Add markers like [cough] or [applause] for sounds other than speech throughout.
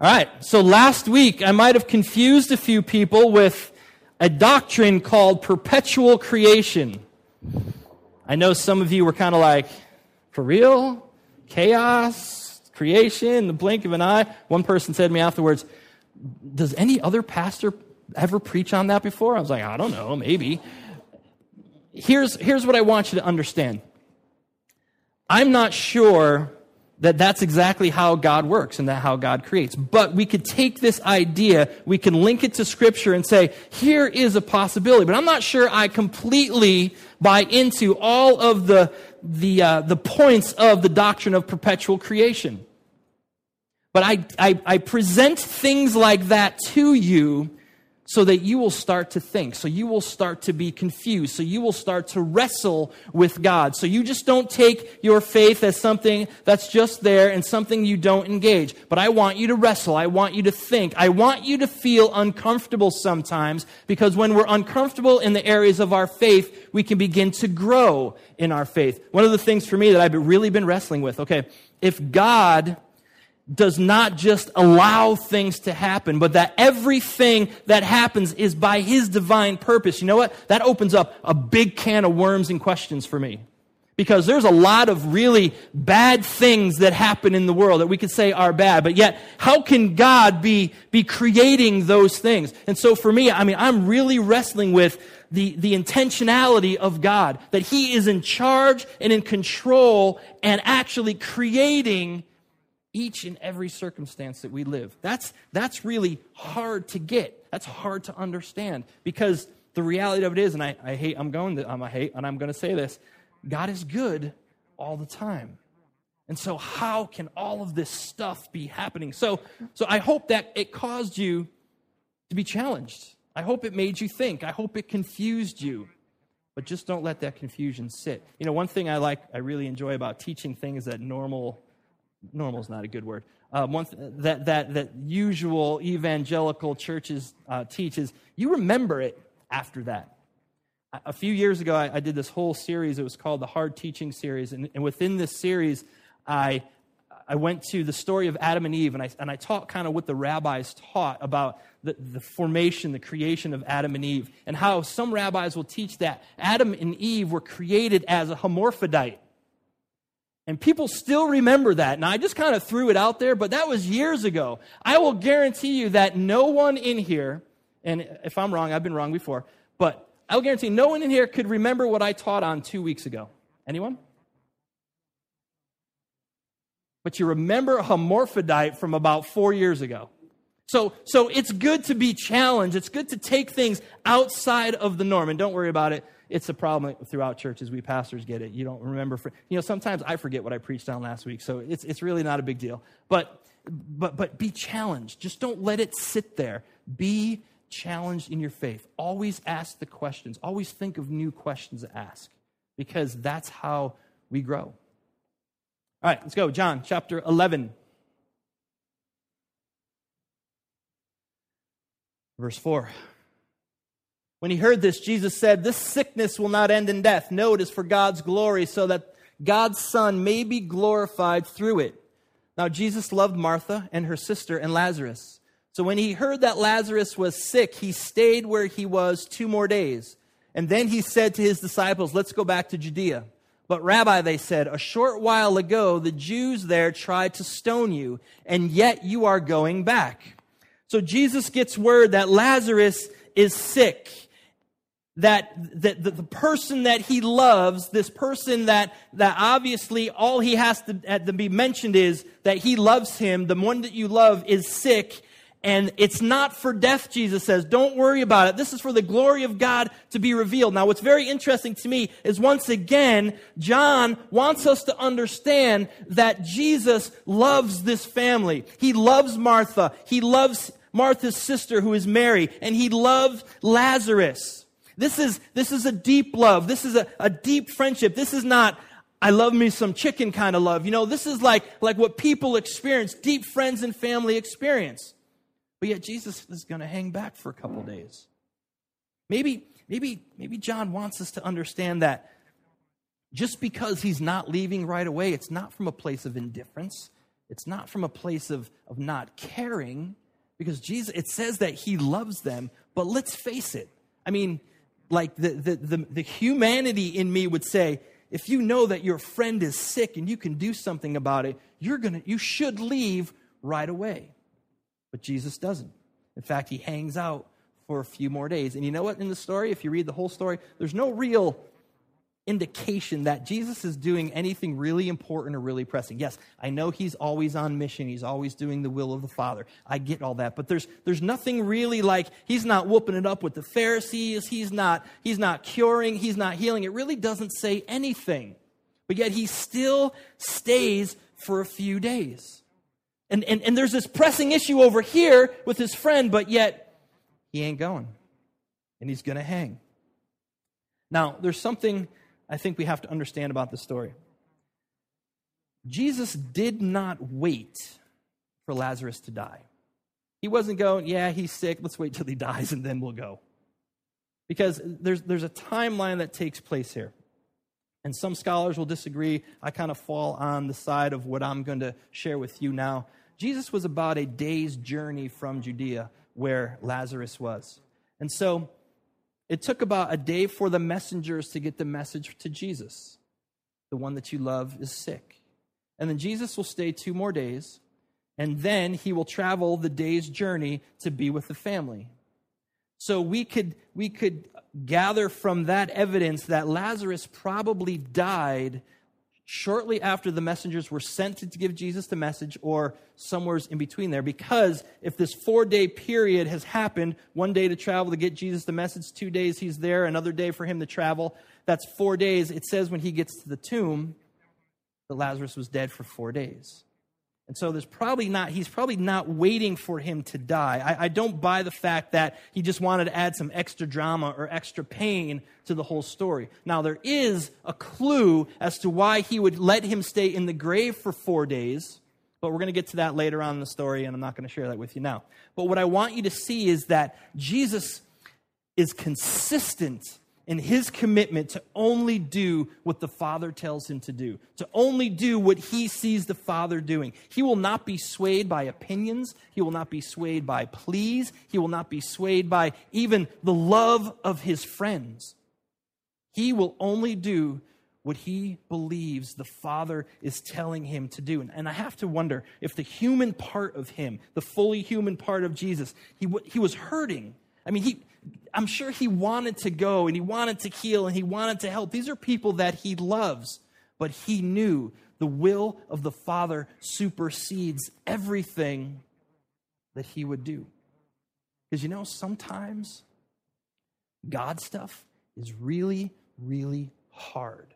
All right, so last week I might have confused a few people with a doctrine called perpetual creation. I know some of you were kind of like, for real? Chaos? Creation? The blink of an eye? One person said to me afterwards, Does any other pastor ever preach on that before? I was like, I don't know, maybe. Here's, here's what I want you to understand I'm not sure that that's exactly how God works and that how God creates. But we could take this idea, we can link it to scripture and say, here is a possibility. But I'm not sure I completely buy into all of the, the, uh, the points of the doctrine of perpetual creation. But I, I, I present things like that to you so that you will start to think, so you will start to be confused, so you will start to wrestle with God. So you just don't take your faith as something that's just there and something you don't engage. But I want you to wrestle. I want you to think. I want you to feel uncomfortable sometimes because when we're uncomfortable in the areas of our faith, we can begin to grow in our faith. One of the things for me that I've really been wrestling with, okay, if God does not just allow things to happen, but that everything that happens is by His divine purpose. You know what? That opens up a big can of worms and questions for me. Because there's a lot of really bad things that happen in the world that we could say are bad, but yet, how can God be, be creating those things? And so for me, I mean, I'm really wrestling with the, the intentionality of God, that He is in charge and in control and actually creating each and every circumstance that we live. That's, that's really hard to get. That's hard to understand because the reality of it is, and I, I hate, I'm going to, I'm a hate, and I'm going to say this God is good all the time. And so, how can all of this stuff be happening? So, so I hope that it caused you to be challenged. I hope it made you think. I hope it confused you. But just don't let that confusion sit. You know, one thing I like, I really enjoy about teaching things that normal normal is not a good word. Um, one th- that, that, that usual evangelical churches uh, teach is you remember it after that. A few years ago, I, I, did this whole series. It was called the Hard Teaching Series. And, and within this series, I, I went to the story of Adam and Eve, and I, and I taught kind of what the rabbis taught about the, the formation, the creation of Adam and Eve, and how some rabbis will teach that Adam and Eve were created as a hermaphrodite and people still remember that. And I just kind of threw it out there, but that was years ago. I will guarantee you that no one in here, and if I'm wrong, I've been wrong before, but I'll guarantee no one in here could remember what I taught on two weeks ago. Anyone? But you remember a hermaphrodite from about four years ago. So, so it's good to be challenged. It's good to take things outside of the norm. And don't worry about it it's a problem throughout churches. We pastors get it. You don't remember. For, you know, sometimes I forget what I preached on last week, so it's, it's really not a big deal. But, but, but be challenged. Just don't let it sit there. Be challenged in your faith. Always ask the questions. Always think of new questions to ask because that's how we grow. All right, let's go. John chapter 11. Verse 4. When he heard this, Jesus said, This sickness will not end in death. No, it is for God's glory, so that God's Son may be glorified through it. Now, Jesus loved Martha and her sister and Lazarus. So when he heard that Lazarus was sick, he stayed where he was two more days. And then he said to his disciples, Let's go back to Judea. But, Rabbi, they said, a short while ago, the Jews there tried to stone you, and yet you are going back. So Jesus gets word that Lazarus is sick that, that the, person that he loves, this person that, that obviously all he has to, uh, to be mentioned is that he loves him, the one that you love is sick, and it's not for death, Jesus says. Don't worry about it. This is for the glory of God to be revealed. Now, what's very interesting to me is once again, John wants us to understand that Jesus loves this family. He loves Martha. He loves Martha's sister, who is Mary, and he loves Lazarus. This is, this is a deep love. This is a, a deep friendship. This is not, I love me some chicken kind of love. You know, this is like, like what people experience, deep friends and family experience. But yet Jesus is going to hang back for a couple days. Maybe, maybe, maybe John wants us to understand that just because he's not leaving right away, it's not from a place of indifference. It's not from a place of, of not caring, because Jesus, it says that he loves them, but let's face it. I mean, like the, the, the, the humanity in me would say, if you know that your friend is sick and you can do something about it, you're gonna, you should leave right away. But Jesus doesn't. In fact, he hangs out for a few more days. And you know what, in the story, if you read the whole story, there's no real indication that Jesus is doing anything really important or really pressing. Yes, I know he's always on mission. He's always doing the will of the Father. I get all that. But there's, there's nothing really like he's not whooping it up with the Pharisees. He's not, he's not curing. He's not healing. It really doesn't say anything. But yet he still stays for a few days. And, and, and there's this pressing issue over here with his friend, but yet he ain't going. And he's going to hang. Now, there's something I think we have to understand about the story. Jesus did not wait for Lazarus to die. He wasn't going, yeah, he's sick, let's wait till he dies and then we'll go. Because there's, there's a timeline that takes place here. And some scholars will disagree. I kind of fall on the side of what I'm going to share with you now. Jesus was about a day's journey from Judea where Lazarus was. And so it took about a day for the messengers to get the message to Jesus. The one that you love is sick. And then Jesus will stay two more days, and then he will travel the day's journey to be with the family. So we could, we could gather from that evidence that Lazarus probably died shortly after the messengers were sent to give Jesus the message or somewheres in between there. Because if this four day period has happened, one day to travel to get Jesus the message, two days he's there, another day for him to travel, that's four days. It says when he gets to the tomb that Lazarus was dead for four days. And so there's probably not, he's probably not waiting for him to die. I, I, don't buy the fact that he just wanted to add some extra drama or extra pain to the whole story. Now, there is a clue as to why he would let him stay in the grave for four days, but we're going to get to that later on in the story, and I'm not going to share that with you now. But what I want you to see is that Jesus is consistent in his commitment to only do what the Father tells him to do, to only do what he sees the Father doing. He will not be swayed by opinions. He will not be swayed by pleas. He will not be swayed by even the love of his friends. He will only do what he believes the Father is telling him to do. And, I have to wonder if the human part of him, the fully human part of Jesus, he, he was hurting. I mean, he, I'm sure he wanted to go and he wanted to heal and he wanted to help. These are people that he loves, but he knew the will of the Father supersedes everything that he would do. Because you know, sometimes God stuff is really, really hard.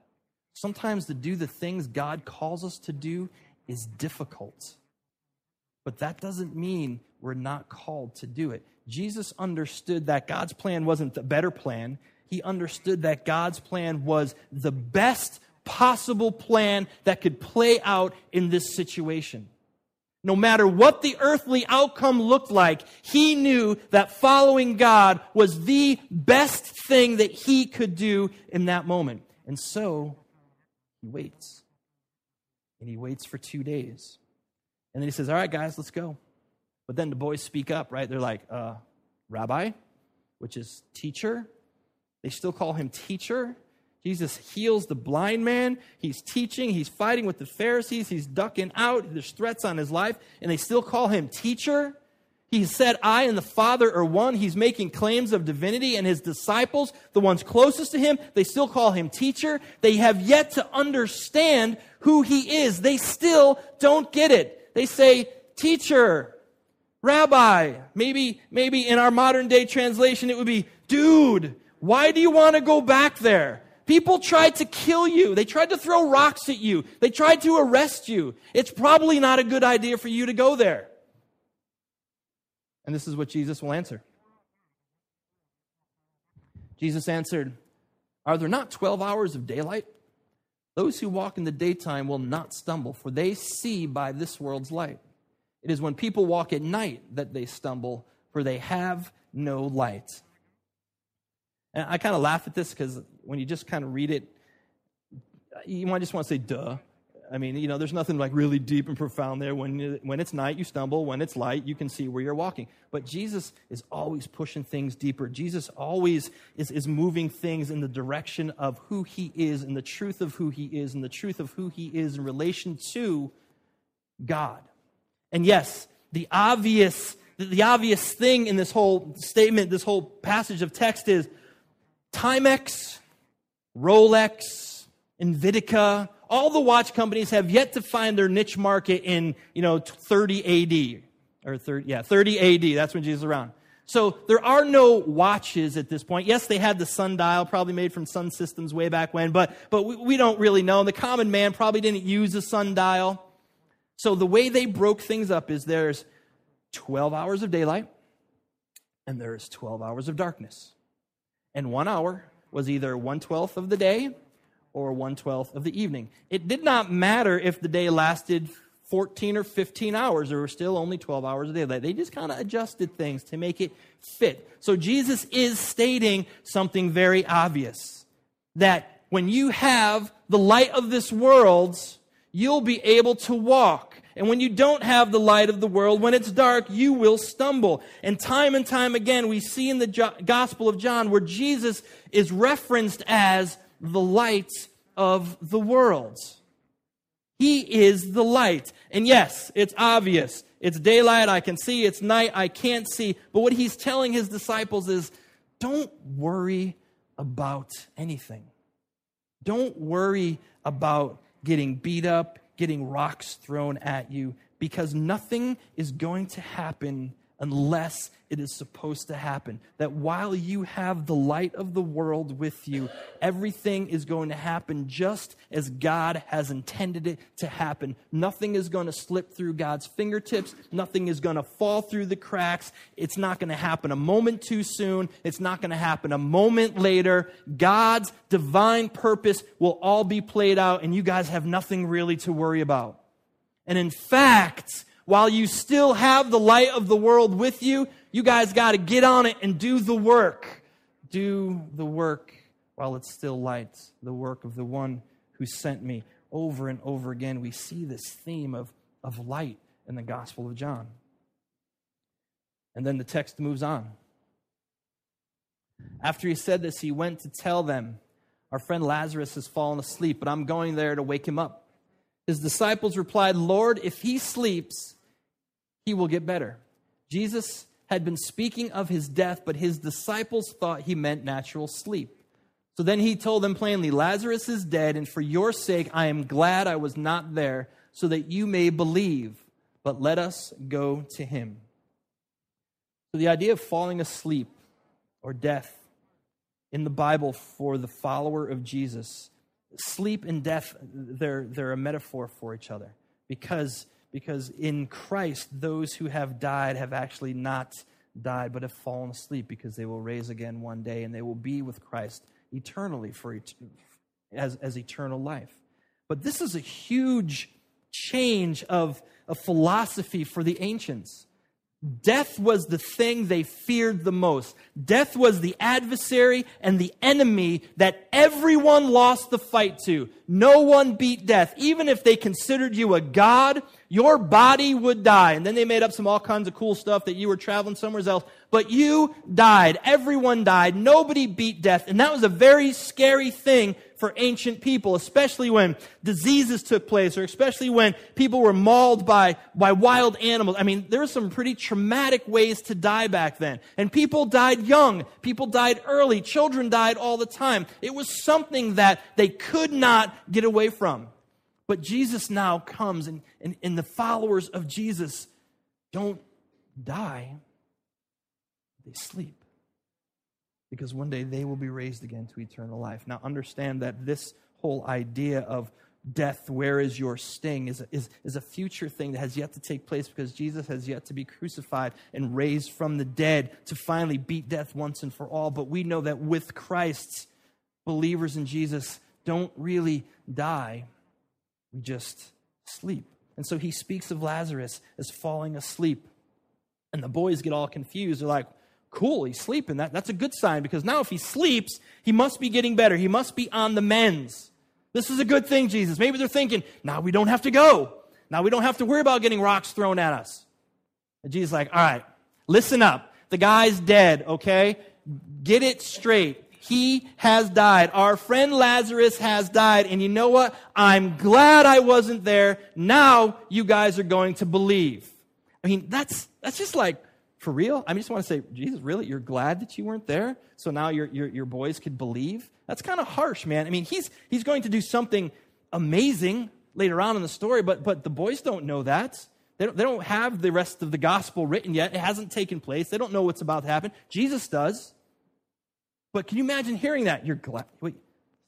Sometimes to do the things God calls us to do is difficult. But that doesn't mean we're not called to do it. Jesus understood that God's plan wasn't the better plan. He understood that God's plan was the best possible plan that could play out in this situation. No matter what the earthly outcome looked like, he knew that following God was the best thing that he could do in that moment. And so he waits. And he waits for two days. And then he says, All right, guys, let's go. But then the boys speak up, right? They're like, uh, Rabbi, which is teacher. They still call him teacher. Jesus heals the blind man. He's teaching. He's fighting with the Pharisees. He's ducking out. There's threats on his life. And they still call him teacher. He said, I and the Father are one. He's making claims of divinity, and his disciples, the ones closest to him, they still call him teacher. They have yet to understand who he is. They still don't get it. They say, teacher, Rabbi. Maybe, maybe in our modern day translation, it would be, dude, why do you want to go back there? People tried to kill you. They tried to throw rocks at you. They tried to arrest you. It's probably not a good idea for you to go there. And this is what Jesus will answer. Jesus answered, Are there not 12 hours of daylight? Those who walk in the daytime will not stumble, for they see by this world's light. It is when people walk at night that they stumble, for they have no light. And I kind of laugh at this because when you just kind of read it, you might just want to say, duh. I mean, you know, there's nothing like really deep and profound there. When, you, when it's night, you stumble. When it's light, you can see where you're walking. But Jesus is always pushing things deeper. Jesus always is, is moving things in the direction of who he is and the truth of who he is and the truth of who he is in relation to God. And yes, the obvious, the obvious thing in this whole statement, this whole passage of text is Timex, Rolex, Invicta, all the watch companies have yet to find their niche market in, you know, 30 AD. Or 30, yeah, 30 AD. That's when Jesus was around. So there are no watches at this point. Yes, they had the sundial, probably made from sun systems way back when, but, but we, we don't really know. The common man probably didn't use a sundial. So the way they broke things up is there's 12 hours of daylight and there's 12 hours of darkness. And one hour was either one twelfth of the day or one twelfth of the evening. It did not matter if the day lasted 14 or 15 hours. There were still only 12 hours a day. They just kind of adjusted things to make it fit. So Jesus is stating something very obvious that when you have the light of this world, you'll be able to walk. And when you don't have the light of the world, when it's dark, you will stumble. And time and time again, we see in the Gospel of John where Jesus is referenced as the light of the world. He is the light. And yes, it's obvious. It's daylight, I can see. It's night, I can't see. But what he's telling his disciples is don't worry about anything. Don't worry about getting beat up, getting rocks thrown at you, because nothing is going to happen unless it is supposed to happen. That while you have the light of the world with you, everything is going to happen just as God has intended it to happen. Nothing is going to slip through God's fingertips. Nothing is going to fall through the cracks. It's not going to happen a moment too soon. It's not going to happen a moment later. God's divine purpose will all be played out, and you guys have nothing really to worry about. And in fact, while you still have the light of the world with you, you guys got to get on it and do the work. Do the work while it's still light, the work of the one who sent me. Over and over again, we see this theme of, of light in the Gospel of John. And then the text moves on. After he said this, he went to tell them, Our friend Lazarus has fallen asleep, but I'm going there to wake him up. His disciples replied, Lord, if he sleeps, he will get better. Jesus had been speaking of his death, but his disciples thought he meant natural sleep. So then he told them plainly, Lazarus is dead, and for your sake I am glad I was not there, so that you may believe. But let us go to him. So the idea of falling asleep or death in the Bible for the follower of Jesus sleep and death, they're, they're a metaphor for each other because, because in Christ, those who have died have actually not died, but have fallen asleep because they will raise again one day and they will be with Christ eternally for et- as, as eternal life. But this is a huge change of, of philosophy for the ancients. Death was the thing they feared the most. Death was the adversary and the enemy that everyone lost the fight to. No one beat death. Even if they considered you a god, your body would die. And then they made up some all kinds of cool stuff that you were traveling somewhere else. But you died. Everyone died. Nobody beat death. And that was a very scary thing for ancient people, especially when diseases took place or especially when people were mauled by, by wild animals. I mean, there were some pretty traumatic ways to die back then. And people died young. People died early. Children died all the time. It was something that they could not get away from. But Jesus now comes and, and, and the followers of Jesus don't die. They sleep because one day they will be raised again to eternal life. Now, understand that this whole idea of death, where is your sting, is a, is, is a future thing that has yet to take place because Jesus has yet to be crucified and raised from the dead to finally beat death once and for all. But we know that with Christ, believers in Jesus don't really die, we just sleep. And so he speaks of Lazarus as falling asleep. And the boys get all confused. They're like, cool, he's sleeping. That, that's a good sign because now if he sleeps, he must be getting better. He must be on the mends. This is a good thing, Jesus. Maybe they're thinking, now we don't have to go. Now we don't have to worry about getting rocks thrown at us. And Jesus is like, all right, listen up. The guy's dead, okay? Get it straight. He has died. Our friend Lazarus has died. And you know what? I'm glad I wasn't there. Now you guys are going to believe. I mean, that's, that's just like, for real? I just want to say, Jesus, really? You're glad that you weren't there? So now your, your, your boys could believe? That's kind of harsh, man. I mean, he's, he's going to do something amazing later on in the story, but, but the boys don't know that. They don't, they don't have the rest of the gospel written yet. It hasn't taken place. They don't know what's about to happen. Jesus does. But can you imagine hearing that? You're glad. Wait,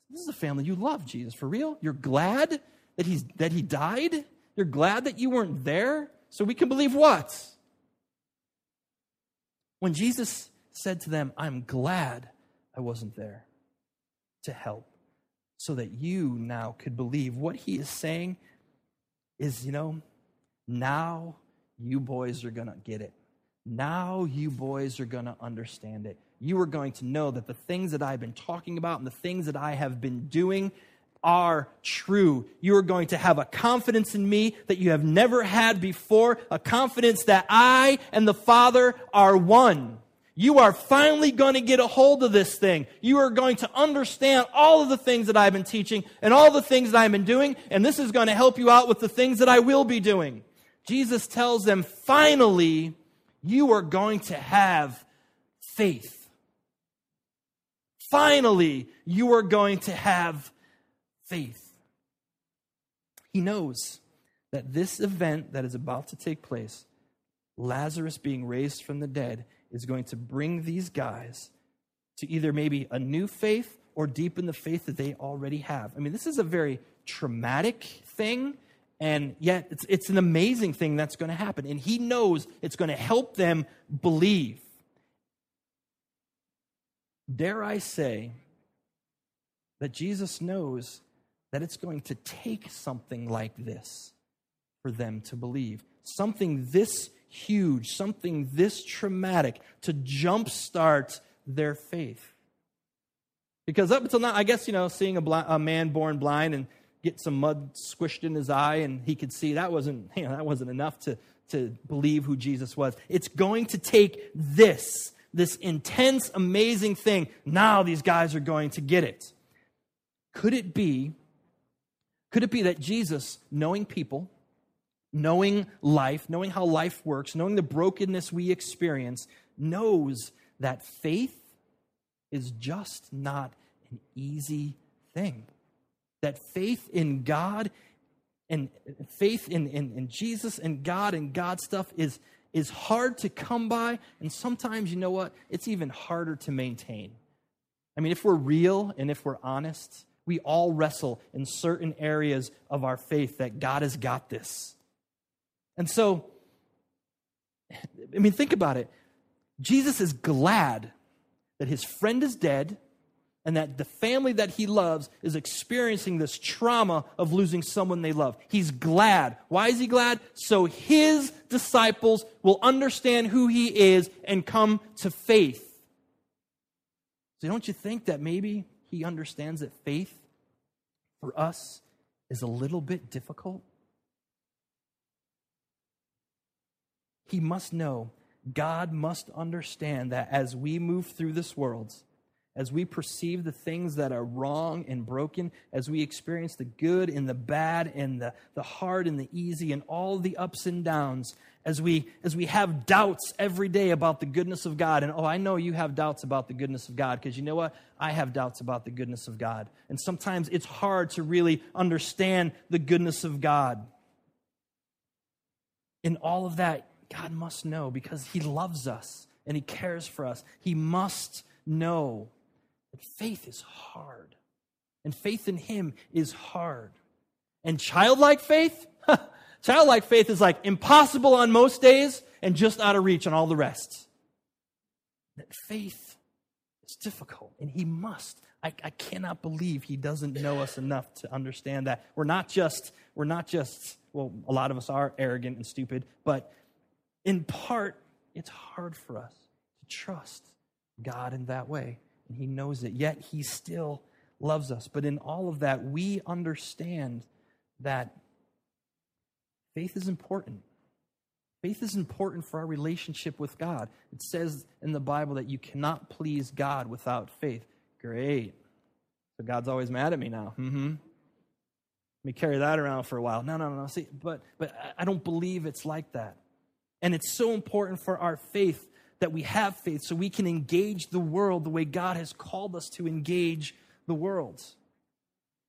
this is a family you love, Jesus, for real? You're glad that, he's, that he died? You're glad that you weren't there? So we can believe what? When Jesus said to them, I'm glad I wasn't there to help, so that you now could believe, what he is saying is, you know, now you boys are going to get it. Now you boys are going to understand it. You are going to know that the things that I've been talking about and the things that I have been doing are true. You are going to have a confidence in me that you have never had before, a confidence that I and the Father are one. You are finally going to get a hold of this thing. You are going to understand all of the things that I've been teaching and all the things that I've been doing, and this is going to help you out with the things that I will be doing. Jesus tells them, finally, you are going to have faith. Finally, you are going to have faith. He knows that this event that is about to take place, Lazarus being raised from the dead, is going to bring these guys to either maybe a new faith or deepen the faith that they already have. I mean, this is a very traumatic thing, and yet it's, it's an amazing thing that's going to happen. And he knows it's going to help them believe. Dare I say that Jesus knows that it's going to take something like this for them to believe. Something this huge, something this traumatic to jumpstart their faith. Because up until now, I guess, you know, seeing a, blind, a man born blind and get some mud squished in his eye and he could see, that wasn't, [laughs] you know, that wasn't enough to, to believe who Jesus was. It's going to take this, this intense, amazing thing. Now these guys are going to get it. Could it be could it be that Jesus, knowing people, knowing life, knowing how life works, knowing the brokenness we experience, knows that faith is just not an easy thing? That faith in God and faith in, in, in Jesus and God and God stuff is, is hard to come by. And sometimes, you know what? It's even harder to maintain. I mean, if we're real and if we're honest, we all wrestle in certain areas of our faith that God has got this. And so, I mean, think about it. Jesus is glad that his friend is dead and that the family that he loves is experiencing this trauma of losing someone they love. He's glad. Why is he glad? So his disciples will understand who he is and come to faith. So, don't you think that maybe he understands that faith for us is a little bit difficult? He must know, God must understand that as we move through this world, as we perceive the things that are wrong and broken, as we experience the good and the bad and the, the hard and the easy and all the ups and downs, as we as we have doubts every day about the goodness of God. And oh I know you have doubts about the goodness of God because you know what? I have doubts about the goodness of God. And sometimes it's hard to really understand the goodness of God. In all of that God must know because he loves us and he cares for us. He must know that faith is hard. And faith in him is hard. And childlike faith [laughs] Childlike faith is like impossible on most days and just out of reach on all the rest. That faith is difficult, and he must. I, I cannot believe he doesn't know us enough to understand that. We're not just, we're not just, well, a lot of us are arrogant and stupid, but in part, it's hard for us to trust God in that way. And he knows it, yet he still loves us. But in all of that, we understand that faith is important. Faith is important for our relationship with God. It says in the Bible that you cannot please God without faith. Great. So God's always mad at me now. Mm-hmm. Let me carry that around for a while. No, no, no. no. See, but but I don't believe it's like that. And it's so important for our faith that we have faith so we can engage the world the way God has called us to engage the world.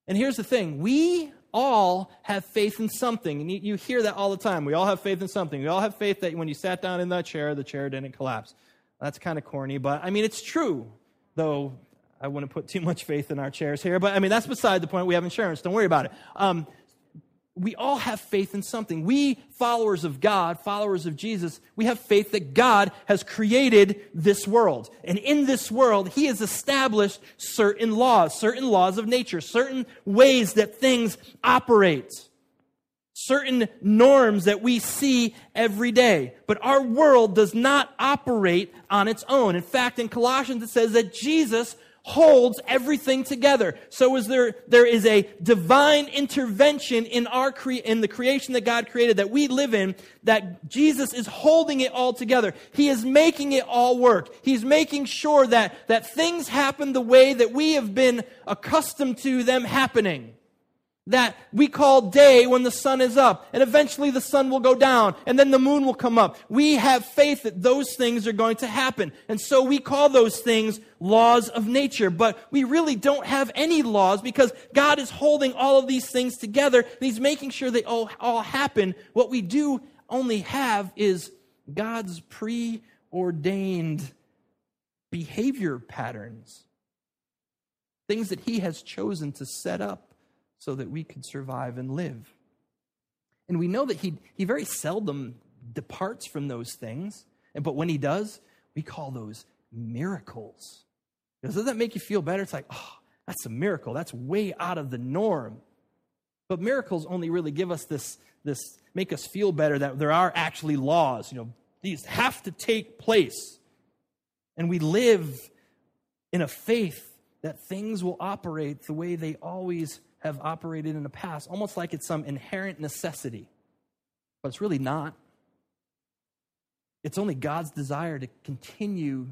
And here's the thing we all have faith in something. And you, hear that all the time. We all have faith in something. We all have faith that when you sat down in that chair, the chair didn't collapse. That's kind of corny, but I mean, it's true, though I wouldn't put too much faith in our chairs here. But I mean, that's beside the point. We have insurance. Don't worry about it. Um, we all have faith in something. We, followers of God, followers of Jesus, we have faith that God has created this world. And in this world, He has established certain laws, certain laws of nature, certain ways that things operate, certain norms that we see every day. But our world does not operate on its own. In fact, in Colossians, it says that Jesus holds everything together. So is there, there is a divine intervention in our cre- in the creation that God created that we live in, that Jesus is holding it all together. He is making it all work. He's making sure that, that things happen the way that we have been accustomed to them happening that we call day when the sun is up, and eventually the sun will go down, and then the moon will come up. We have faith that those things are going to happen. And so we call those things laws of nature. But we really don't have any laws because God is holding all of these things together, and He's making sure they all, all happen. What we do only have is God's preordained behavior patterns, things that He has chosen to set up so that we could survive and live. And we know that he, he very seldom departs from those things. And, but when he does, we call those miracles. Does that make you feel better? It's like, oh, that's a miracle. That's way out of the norm. But miracles only really give us this, this make us feel better that there are actually laws. You know, these have to take place. And we live in a faith that things will operate the way they always have operated in the past, almost like it's some inherent necessity. But it's really not. It's only God's desire to continue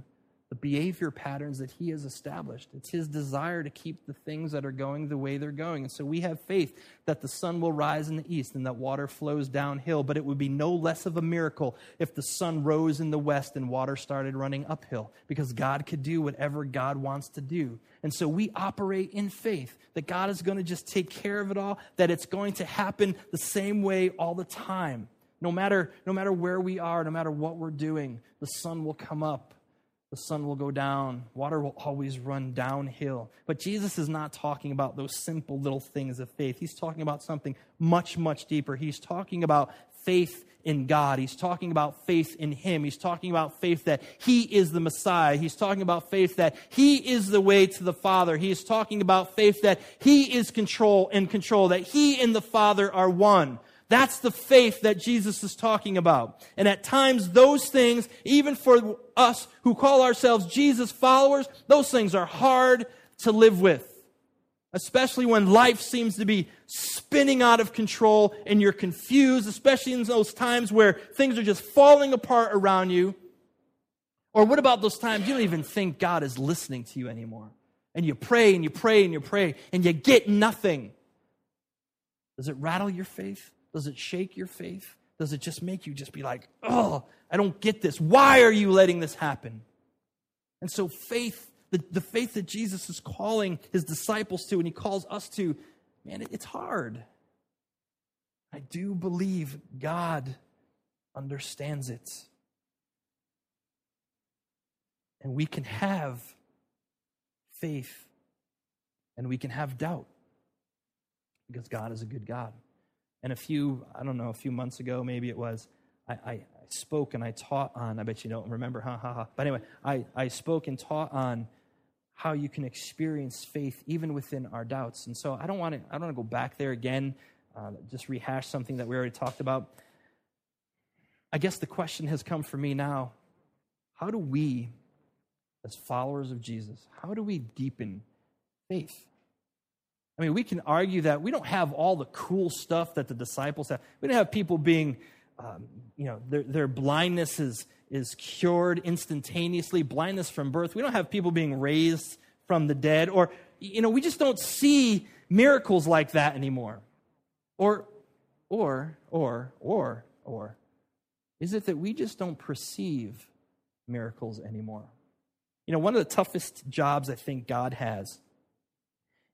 the behavior patterns that He has established. It's His desire to keep the things that are going the way they're going. And so we have faith that the sun will rise in the east and that water flows downhill, but it would be no less of a miracle if the sun rose in the west and water started running uphill because God could do whatever God wants to do. And so we operate in faith that God is going to just take care of it all, that it's going to happen the same way all the time. No matter, no matter where we are, no matter what we're doing, the sun will come up, the sun will go down, water will always run downhill. But Jesus is not talking about those simple little things of faith. He's talking about something much, much deeper. He's talking about faith in God. He's talking about faith in Him. He's talking about faith that He is the Messiah. He's talking about faith that He is the way to the Father. He's talking about faith that He is control and control, that He and the Father are one. That's the faith that Jesus is talking about. And at times, those things, even for us who call ourselves Jesus followers, those things are hard to live with especially when life seems to be spinning out of control and you're confused, especially in those times where things are just falling apart around you. Or what about those times you don't even think God is listening to you anymore? And you pray and you pray and you pray and you get nothing. Does it rattle your faith? Does it shake your faith? Does it just make you just be like, oh, I don't get this. Why are you letting this happen? And so faith the, the faith that Jesus is calling his disciples to and he calls us to, man, it, it's hard. I do believe God understands it. And we can have faith and we can have doubt because God is a good God. And a few, I don't know, a few months ago, maybe it was, I, I, spoke and I taught on, I bet you don't remember, ha ha ha. But anyway, I, I spoke and taught on how you can experience faith even within our doubts. And so I don't want to I don't want to go back there again, uh, just rehash something that we already talked about. I guess the question has come for me now. How do we, as followers of Jesus, how do we deepen faith? I mean, we can argue that we don't have all the cool stuff that the disciples have. We don't have people being, um, you know, their, their blindness is, is cured instantaneously, blindness from birth. We don't have people being raised from the dead, or, you know, we just don't see miracles like that anymore. Or, or, or, or, or, is it that we just don't perceive miracles anymore? You know, one of the toughest jobs I think God has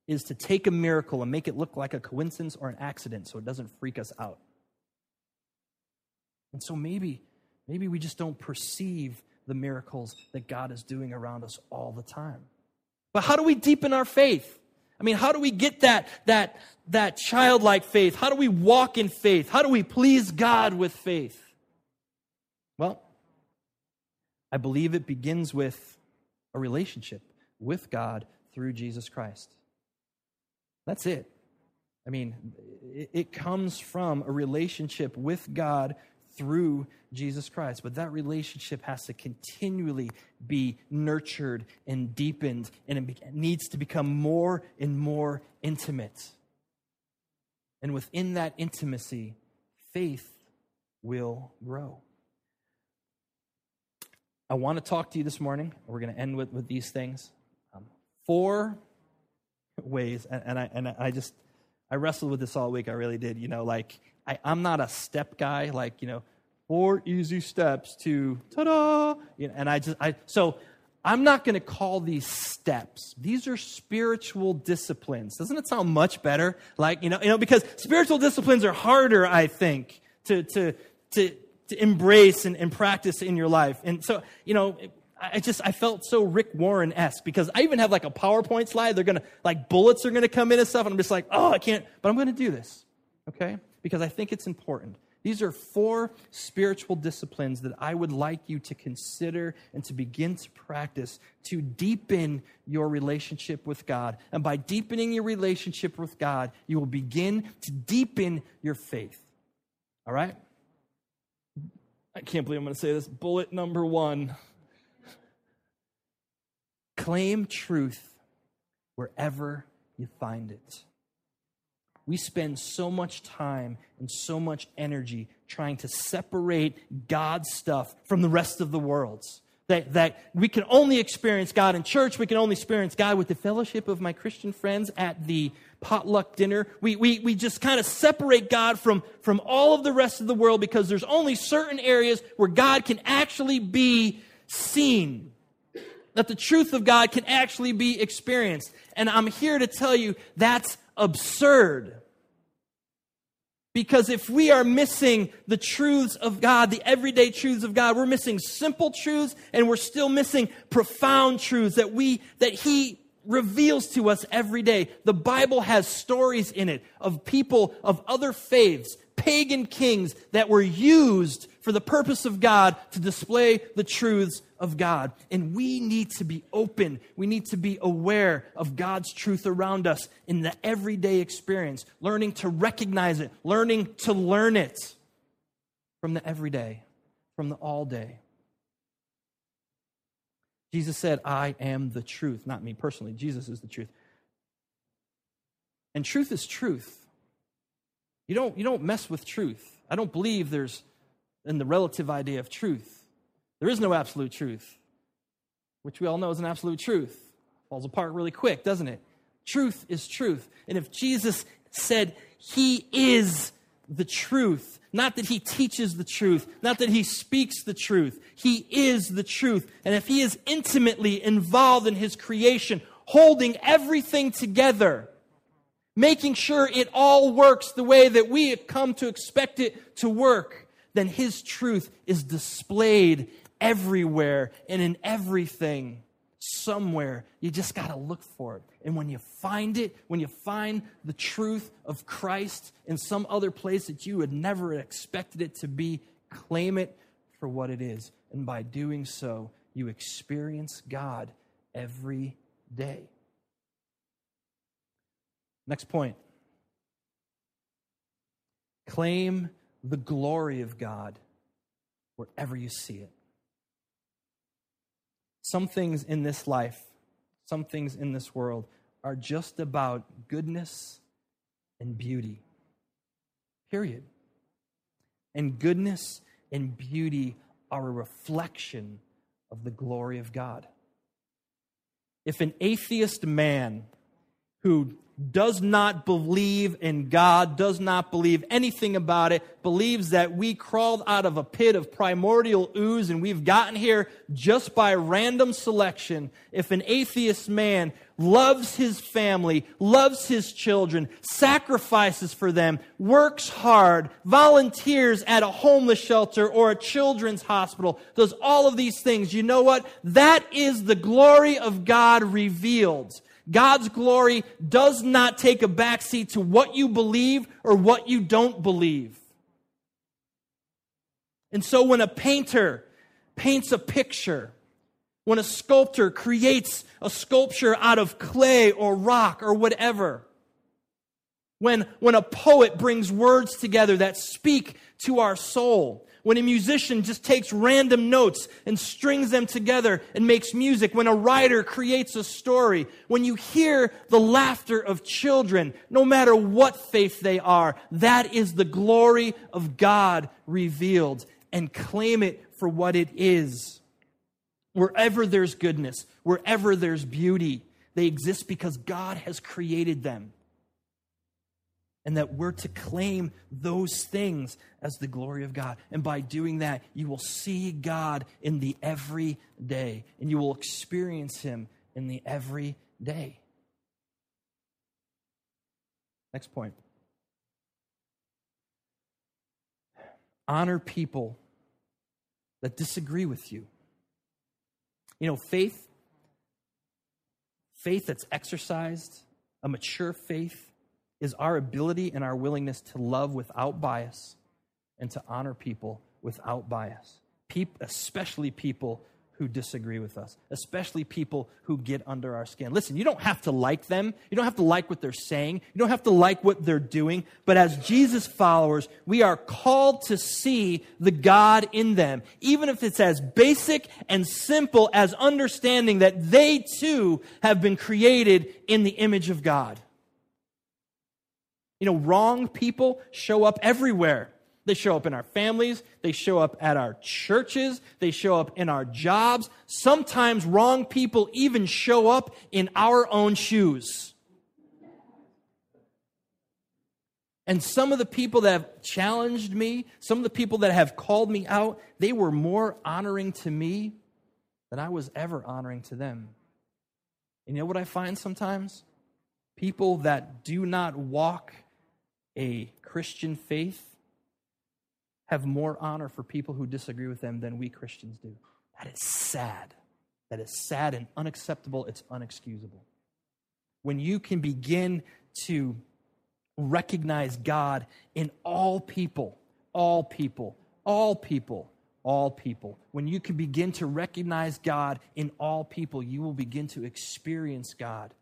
is to take a miracle and make it look like a coincidence or an accident so it doesn't freak us out. And so maybe, maybe we just don't perceive the miracles that God is doing around us all the time. But how do we deepen our faith? I mean, how do we get that, that, that childlike faith? How do we walk in faith? How do we please God with faith? Well, I believe it begins with a relationship with God through Jesus Christ. That's it. I mean, it, comes from a relationship with God through Jesus Christ. But that relationship has to continually be nurtured and deepened, and it needs to become more and more intimate. And within that intimacy, faith will grow. I want to talk to you this morning. We're going to end with, with these things. Um, four ways, and, and, I, and I just, I wrestled with this all week. I really did. You know, like, I, I'm not a step guy, like, you know, four easy steps to ta-da. You know, and I just I so I'm not going to call these steps. These are spiritual disciplines. Doesn't it sound much better? Like, you know, you know, because spiritual disciplines are harder, I think, to to to to embrace and, and practice in your life. And so, you know, I just I felt so Rick Warren esque because I even have like a PowerPoint slide. They're gonna like bullets are gonna come in and stuff, and I'm just like, oh, I can't, but I'm gonna do this, okay? Because I think it's important. These are four spiritual disciplines that I would like you to consider and to begin to practice to deepen your relationship with God. And by deepening your relationship with God, you will begin to deepen your faith. All right? I can't believe I'm going to say this. Bullet number one claim truth wherever you find it. We spend so much time and so much energy trying to separate God's stuff from the rest of the world's. That, that we can only experience God in church, we can only experience God with the fellowship of my Christian friends at the potluck dinner. We, we, we just kind of separate God from, from all of the rest of the world because there's only certain areas where God can actually be seen that the truth of God can actually be experienced. And I'm here to tell you that's absurd. Because if we are missing the truths of God, the everyday truths of God, we're missing simple truths and we're still missing profound truths that we, that He reveals to us every day. The Bible has stories in it of people of other faiths, pagan kings that were used for the purpose of God to display the truths of God. And we need to be open. We need to be aware of God's truth around us in the everyday experience, learning to recognize it, learning to learn it from the everyday, from the all day. Jesus said, I am the truth. Not me personally, Jesus is the truth. And truth is truth. You don't, you don't mess with truth. I don't believe there's in the relative idea of truth. There is no absolute truth, which we all know is an absolute truth. Falls apart really quick, doesn't it? Truth is truth. And if Jesus said he is the truth, not that he teaches the truth, not that he speaks the truth, he is the truth. And if he is intimately involved in his creation, holding everything together, making sure it all works the way that we have come to expect it to work, then his truth is displayed everywhere and in everything somewhere. You just got to look for it. And when you find it, when you find the truth of Christ in some other place that you had never expected it to be, claim it for what it is. And by doing so, you experience God every day. Next point claim the glory of God wherever you see it. Some things in this life, some things in this world are just about goodness and beauty. Period. And goodness and beauty are a reflection of the glory of God. If an atheist man who does not believe in God, does not believe anything about it, believes that we crawled out of a pit of primordial ooze and we've gotten here just by random selection. If an atheist man loves his family, loves his children, sacrifices for them, works hard, volunteers at a homeless shelter or a children's hospital, does all of these things, you know what? That is the glory of God revealed. God's glory does not take a backseat to what you believe or what you don't believe. And so when a painter paints a picture, when a sculptor creates a sculpture out of clay or rock or whatever, when, when a poet brings words together that speak to our soul, when a musician just takes random notes and strings them together and makes music, when a writer creates a story, when you hear the laughter of children, no matter what faith they are, that is the glory of God revealed. And claim it for what it is. Wherever there's goodness, wherever there's beauty, they exist because God has created them and that we're to claim those things as the glory of God. And by doing that, you will see God in the everyday, and you will experience Him in the everyday. Next point honor people that disagree with you. You know, faith, faith that's exercised, a mature faith, is our ability and our willingness to love without bias and to honor people without bias, especially people who disagree with us, especially people who get under our skin. Listen, you don't have to like them. You don't have to like what they're saying. You don't have to like what they're doing. But as Jesus followers, we are called to see the God in them, even if it's as basic and simple as understanding that they too have been created in the image of God. You know, wrong people show up everywhere. They show up in our families, they show up at our churches, they show up in our jobs. Sometimes wrong people even show up in our own shoes. And some of the people that have challenged me, some of the people that have called me out, they were more honoring to me than I was ever honoring to them. And you know what I find sometimes? People that do not walk a Christian faith have more honor for people who disagree with them than we Christians do. That is sad. That is sad and unacceptable. It's unexcusable. When you can begin to recognize God in all people, all people, all people, all people. When you can begin to recognize God in all people, you will begin to experience God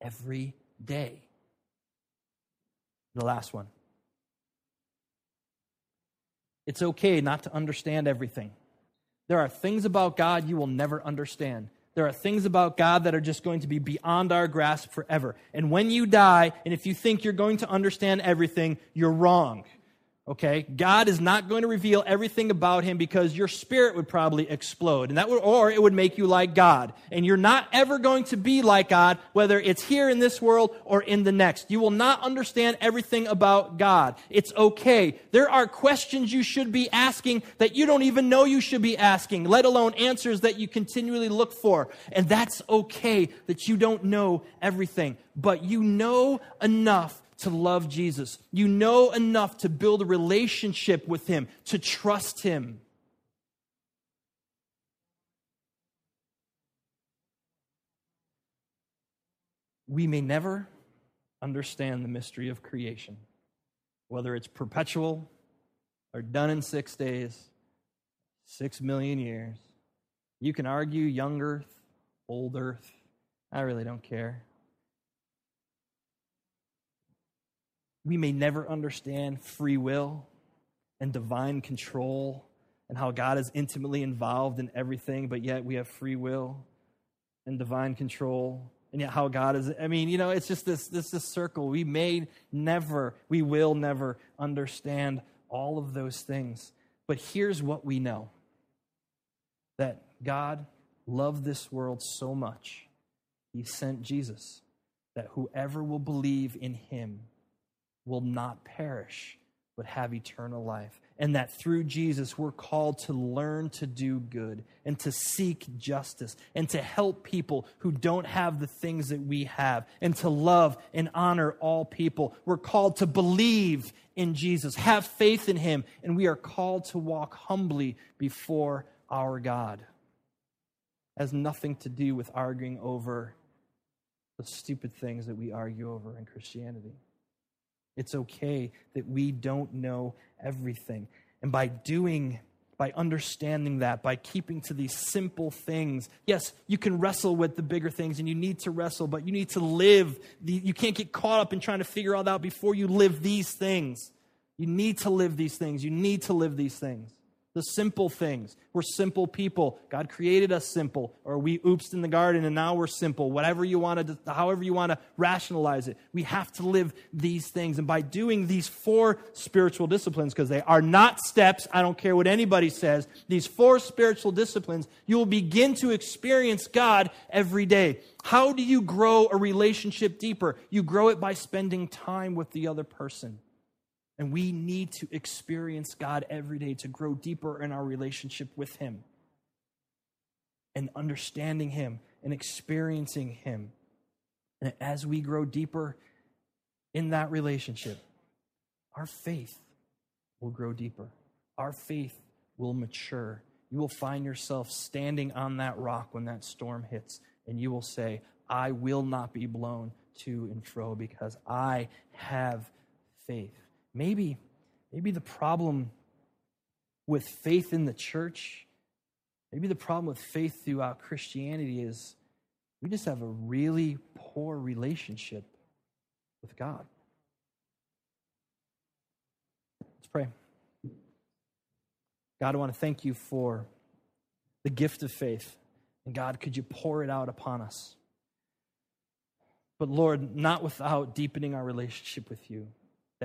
every day. The last one. It's okay not to understand everything. There are things about God you will never understand. There are things about God that are just going to be beyond our grasp forever. And when you die, and if you think you're going to understand everything, you're wrong. Okay? God is not going to reveal everything about him because your spirit would probably explode. And that would, or it would make you like God. And you're not ever going to be like God, whether it's here in this world or in the next. You will not understand everything about God. It's okay. There are questions you should be asking that you don't even know you should be asking, let alone answers that you continually look for. And that's okay that you don't know everything. But you know enough to love Jesus. You know enough to build a relationship with Him, to trust Him. We may never understand the mystery of creation, whether it's perpetual or done in six days, six million years. You can argue young earth, old earth. I really don't care. We may never understand free will and divine control and how God is intimately involved in everything, but yet we have free will and divine control. and yet how God is. I mean, you know, it's just this this this circle. We may never, we will never understand all of those things. But here's what we know that God loved this world so much, he sent Jesus, that whoever will believe in him will not perish, but have eternal life and that through Jesus we're called to learn to do good and to seek justice and to help people who don't have the things that we have and to love and honor all people. We're called to believe in Jesus, have faith in him, and we are called to walk humbly before our God. It has nothing to do with arguing over the stupid things that we argue over in Christianity. It's okay that we don't know everything. And by doing, by understanding that, by keeping to these simple things, yes, you can wrestle with the bigger things and you need to wrestle, but you need to live. You can't get caught up in trying to figure all that out before you live these things. You need to live these things. You need to live these things the simple things. We're simple people. God created us simple, or we oopsed in the garden and now we're simple. Whatever you want to, however you want to rationalize it, we have to live these things. And by doing these four spiritual disciplines, because they are not steps, I don't care what anybody says, these four spiritual disciplines, you will begin to experience God every day. How do you grow a relationship deeper? You grow it by spending time with the other person. And we need to experience God every day to grow deeper in our relationship with Him and understanding Him and experiencing Him. And as we grow deeper in that relationship, our faith will grow deeper. Our faith will mature. You will find yourself standing on that rock when that storm hits, and you will say, I will not be blown to and fro because I have faith. Maybe, maybe the problem with faith in the church, maybe the problem with faith throughout Christianity is we just have a really poor relationship with God. Let's pray. God, I want to thank you for the gift of faith. And God, could you pour it out upon us? But Lord, not without deepening our relationship with you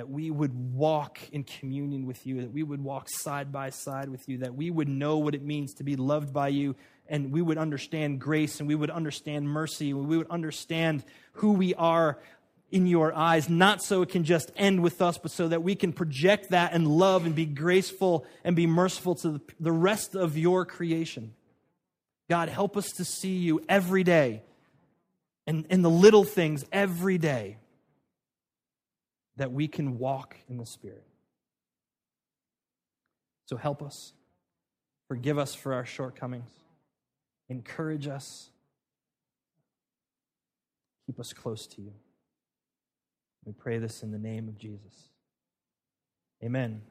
that we would walk in communion with you, that we would walk side by side with you, that we would know what it means to be loved by you, and we would understand grace, and we would understand mercy, and we would understand who we are in your eyes, not so it can just end with us, but so that we can project that and love and be graceful and be merciful to the rest of your creation. God, help us to see you every day and in the little things every day that we can walk in the Spirit. So help us. Forgive us for our shortcomings. Encourage us. Keep us close to you. We pray this in the name of Jesus. Amen.